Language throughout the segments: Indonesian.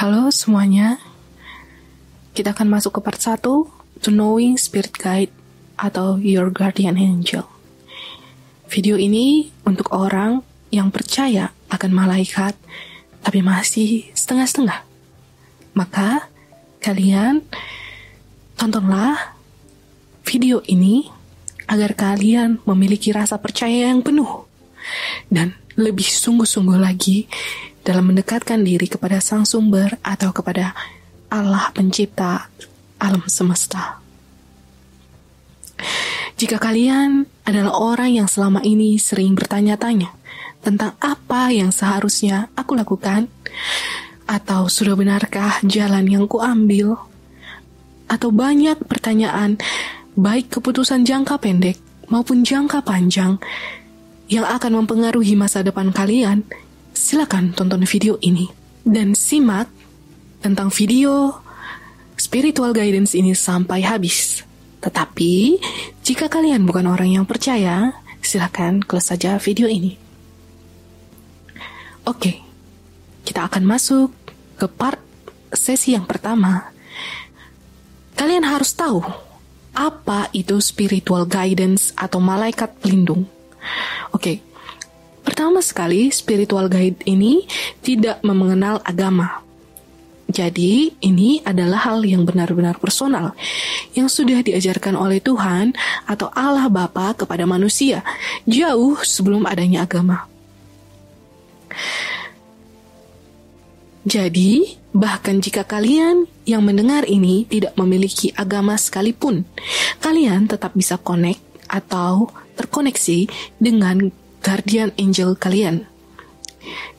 Halo semuanya, kita akan masuk ke part 1 To Knowing Spirit Guide atau Your Guardian Angel. Video ini untuk orang yang percaya akan malaikat tapi masih setengah-setengah. Maka kalian tontonlah video ini agar kalian memiliki rasa percaya yang penuh dan lebih sungguh-sungguh lagi dalam mendekatkan diri kepada Sang Sumber atau kepada Allah Pencipta alam semesta. Jika kalian adalah orang yang selama ini sering bertanya-tanya tentang apa yang seharusnya aku lakukan, atau sudah benarkah jalan yang kuambil, atau banyak pertanyaan, baik keputusan jangka pendek maupun jangka panjang, yang akan mempengaruhi masa depan kalian, silakan tonton video ini dan simak tentang video spiritual guidance ini sampai habis. Tetapi, jika kalian bukan orang yang percaya, silakan close saja video ini. Oke, kita akan masuk ke part sesi yang pertama. Kalian harus tahu apa itu spiritual guidance atau malaikat pelindung. Oke, Pertama sekali, spiritual guide ini tidak mengenal agama. Jadi, ini adalah hal yang benar-benar personal yang sudah diajarkan oleh Tuhan atau Allah Bapa kepada manusia jauh sebelum adanya agama. Jadi, bahkan jika kalian yang mendengar ini tidak memiliki agama sekalipun, kalian tetap bisa connect atau terkoneksi dengan guardian angel kalian.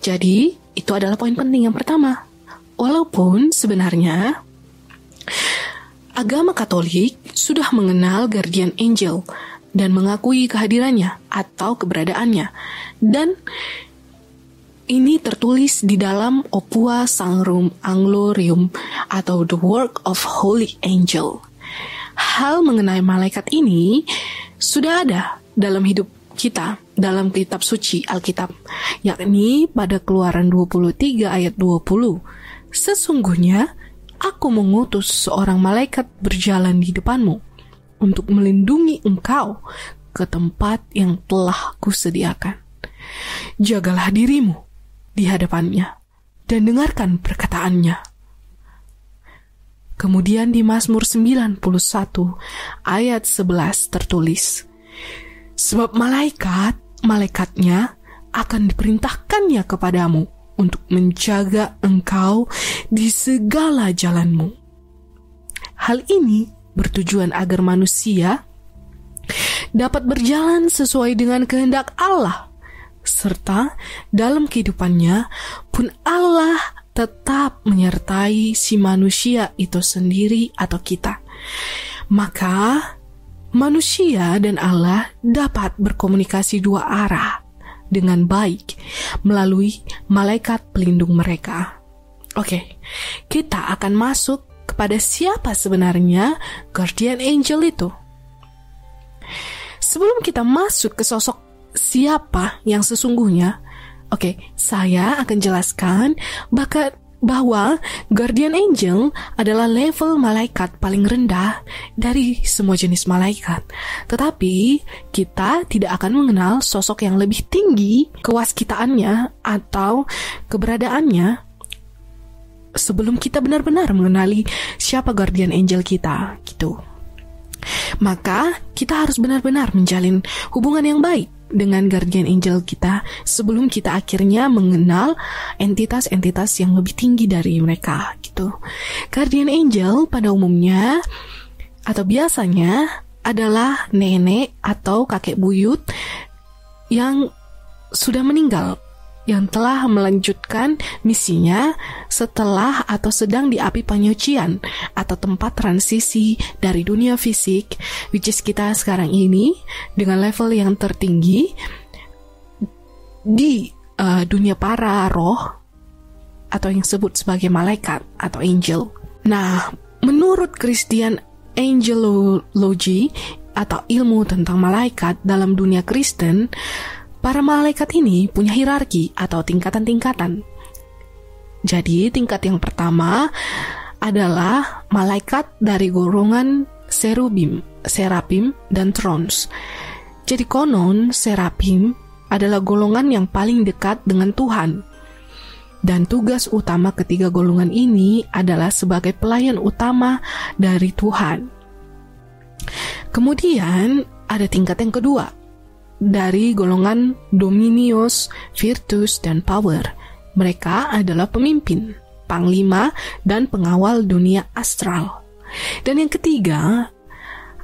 Jadi, itu adalah poin penting yang pertama. Walaupun sebenarnya agama Katolik sudah mengenal guardian angel dan mengakui kehadirannya atau keberadaannya. Dan ini tertulis di dalam Opua Sangrum Anglorium atau The Work of Holy Angel. Hal mengenai malaikat ini sudah ada dalam hidup kita dalam kitab suci Alkitab, yakni pada Keluaran 23 ayat 20. Sesungguhnya aku mengutus seorang malaikat berjalan di depanmu untuk melindungi engkau ke tempat yang telah kusediakan. Jagalah dirimu di hadapannya dan dengarkan perkataannya. Kemudian di Mazmur 91 ayat 11 tertulis, Sebab malaikat, malaikatnya akan diperintahkannya kepadamu untuk menjaga engkau di segala jalanmu. Hal ini bertujuan agar manusia dapat berjalan sesuai dengan kehendak Allah, serta dalam kehidupannya pun Allah tetap menyertai si manusia itu sendiri atau kita. Maka manusia dan Allah dapat berkomunikasi dua arah dengan baik melalui malaikat pelindung mereka. Oke, kita akan masuk kepada siapa sebenarnya guardian angel itu. Sebelum kita masuk ke sosok siapa yang sesungguhnya, oke, saya akan jelaskan bahkan bahwa guardian angel adalah level malaikat paling rendah dari semua jenis malaikat. Tetapi kita tidak akan mengenal sosok yang lebih tinggi kewaskitaannya atau keberadaannya sebelum kita benar-benar mengenali siapa guardian angel kita gitu. Maka kita harus benar-benar menjalin hubungan yang baik dengan guardian angel kita sebelum kita akhirnya mengenal entitas-entitas yang lebih tinggi dari mereka gitu. Guardian angel pada umumnya atau biasanya adalah nenek atau kakek buyut yang sudah meninggal yang telah melanjutkan misinya setelah atau sedang di api penyucian atau tempat transisi dari dunia fisik which is kita sekarang ini dengan level yang tertinggi di uh, dunia para roh atau yang disebut sebagai malaikat atau angel. Nah, menurut Christian angelology atau ilmu tentang malaikat dalam dunia Kristen, Para malaikat ini punya hierarki atau tingkatan-tingkatan. Jadi, tingkat yang pertama adalah malaikat dari golongan serubim, serapim, dan trons. Jadi konon serapim adalah golongan yang paling dekat dengan Tuhan. Dan tugas utama ketiga golongan ini adalah sebagai pelayan utama dari Tuhan. Kemudian ada tingkat yang kedua, dari golongan Dominios, Virtus, dan Power. Mereka adalah pemimpin panglima, dan pengawal dunia astral. Dan yang ketiga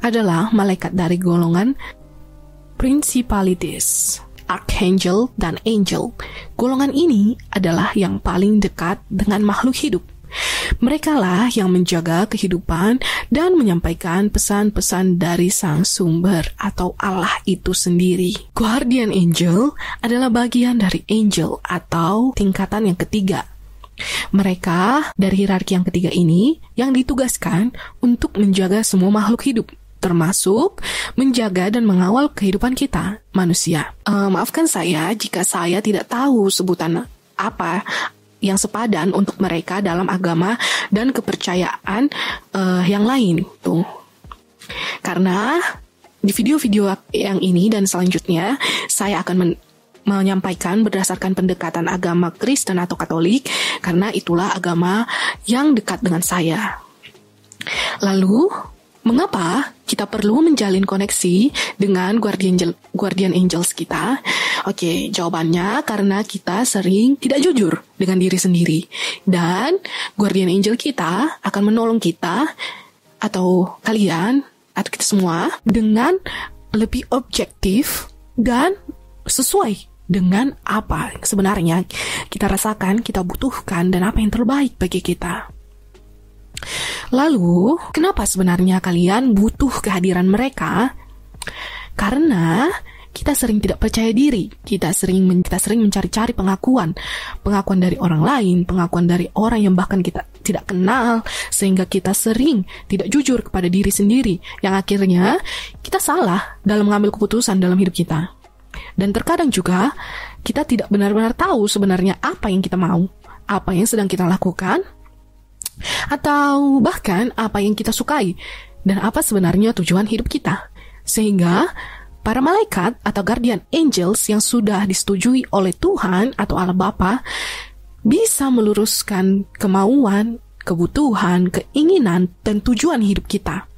adalah malaikat dari golongan principalities, archangel, dan angel. Golongan ini adalah yang paling dekat dengan makhluk hidup. Mereka lah yang menjaga kehidupan dan menyampaikan pesan-pesan dari sang sumber atau Allah itu sendiri. Guardian angel adalah bagian dari angel atau tingkatan yang ketiga mereka dari hierarki yang ketiga ini yang ditugaskan untuk menjaga semua makhluk hidup, termasuk menjaga dan mengawal kehidupan kita, manusia. Uh, maafkan saya jika saya tidak tahu sebutan apa yang sepadan untuk mereka dalam agama dan kepercayaan uh, yang lain tuh. Karena di video-video yang ini dan selanjutnya saya akan menyampaikan berdasarkan pendekatan agama Kristen atau Katolik karena itulah agama yang dekat dengan saya. Lalu, mengapa kita perlu menjalin koneksi dengan guardian guardian angels kita? Oke, jawabannya karena kita sering tidak jujur dengan diri sendiri dan guardian angel kita akan menolong kita atau kalian atau kita semua dengan lebih objektif dan sesuai dengan apa sebenarnya kita rasakan, kita butuhkan, dan apa yang terbaik bagi kita. Lalu, kenapa sebenarnya kalian butuh kehadiran mereka? Karena kita sering tidak percaya diri, kita sering kita sering mencari-cari pengakuan, pengakuan dari orang lain, pengakuan dari orang yang bahkan kita tidak kenal, sehingga kita sering tidak jujur kepada diri sendiri, yang akhirnya kita salah dalam mengambil keputusan dalam hidup kita. Dan terkadang juga kita tidak benar-benar tahu sebenarnya apa yang kita mau, apa yang sedang kita lakukan, atau bahkan apa yang kita sukai, dan apa sebenarnya tujuan hidup kita. Sehingga para malaikat atau guardian angels yang sudah disetujui oleh Tuhan atau Allah Bapa bisa meluruskan kemauan, kebutuhan, keinginan, dan tujuan hidup kita.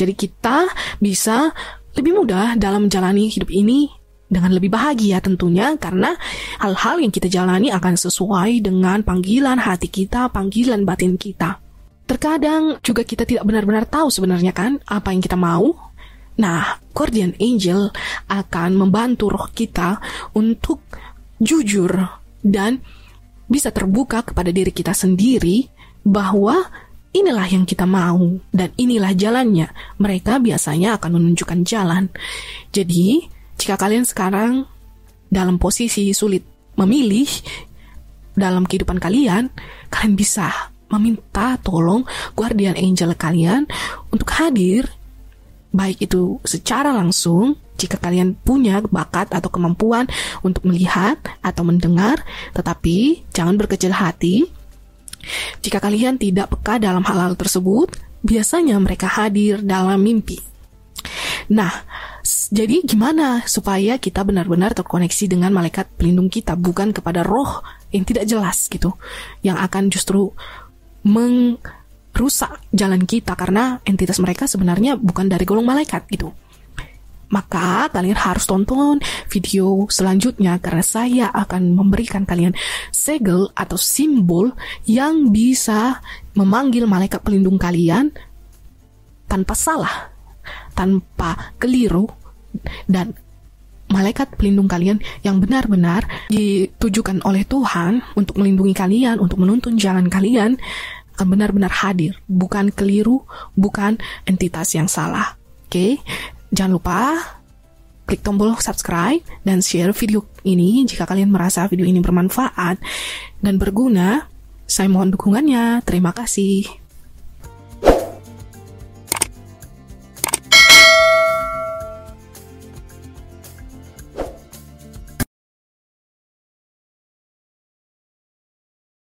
Jadi kita bisa lebih mudah dalam menjalani hidup ini dengan lebih bahagia tentunya karena hal-hal yang kita jalani akan sesuai dengan panggilan hati kita, panggilan batin kita. Terkadang juga kita tidak benar-benar tahu sebenarnya kan apa yang kita mau. Nah, Guardian Angel akan membantu roh kita untuk jujur dan bisa terbuka kepada diri kita sendiri bahwa inilah yang kita mau dan inilah jalannya. Mereka biasanya akan menunjukkan jalan. Jadi, jika kalian sekarang dalam posisi sulit memilih dalam kehidupan kalian, kalian bisa meminta tolong guardian angel kalian untuk hadir baik itu secara langsung jika kalian punya bakat atau kemampuan untuk melihat atau mendengar, tetapi jangan berkecil hati. Jika kalian tidak peka dalam hal-hal tersebut, biasanya mereka hadir dalam mimpi. Nah, jadi gimana supaya kita benar-benar terkoneksi dengan malaikat pelindung kita, bukan kepada roh yang tidak jelas gitu, yang akan justru merusak jalan kita karena entitas mereka sebenarnya bukan dari golong malaikat gitu. Maka kalian harus tonton video selanjutnya karena saya akan memberikan kalian segel atau simbol yang bisa memanggil malaikat pelindung kalian tanpa salah tanpa keliru dan malaikat pelindung kalian yang benar-benar ditujukan oleh Tuhan untuk melindungi kalian, untuk menuntun jalan kalian benar-benar hadir, bukan keliru, bukan entitas yang salah. Oke, okay? jangan lupa klik tombol subscribe dan share video ini jika kalian merasa video ini bermanfaat dan berguna. Saya mohon dukungannya. Terima kasih.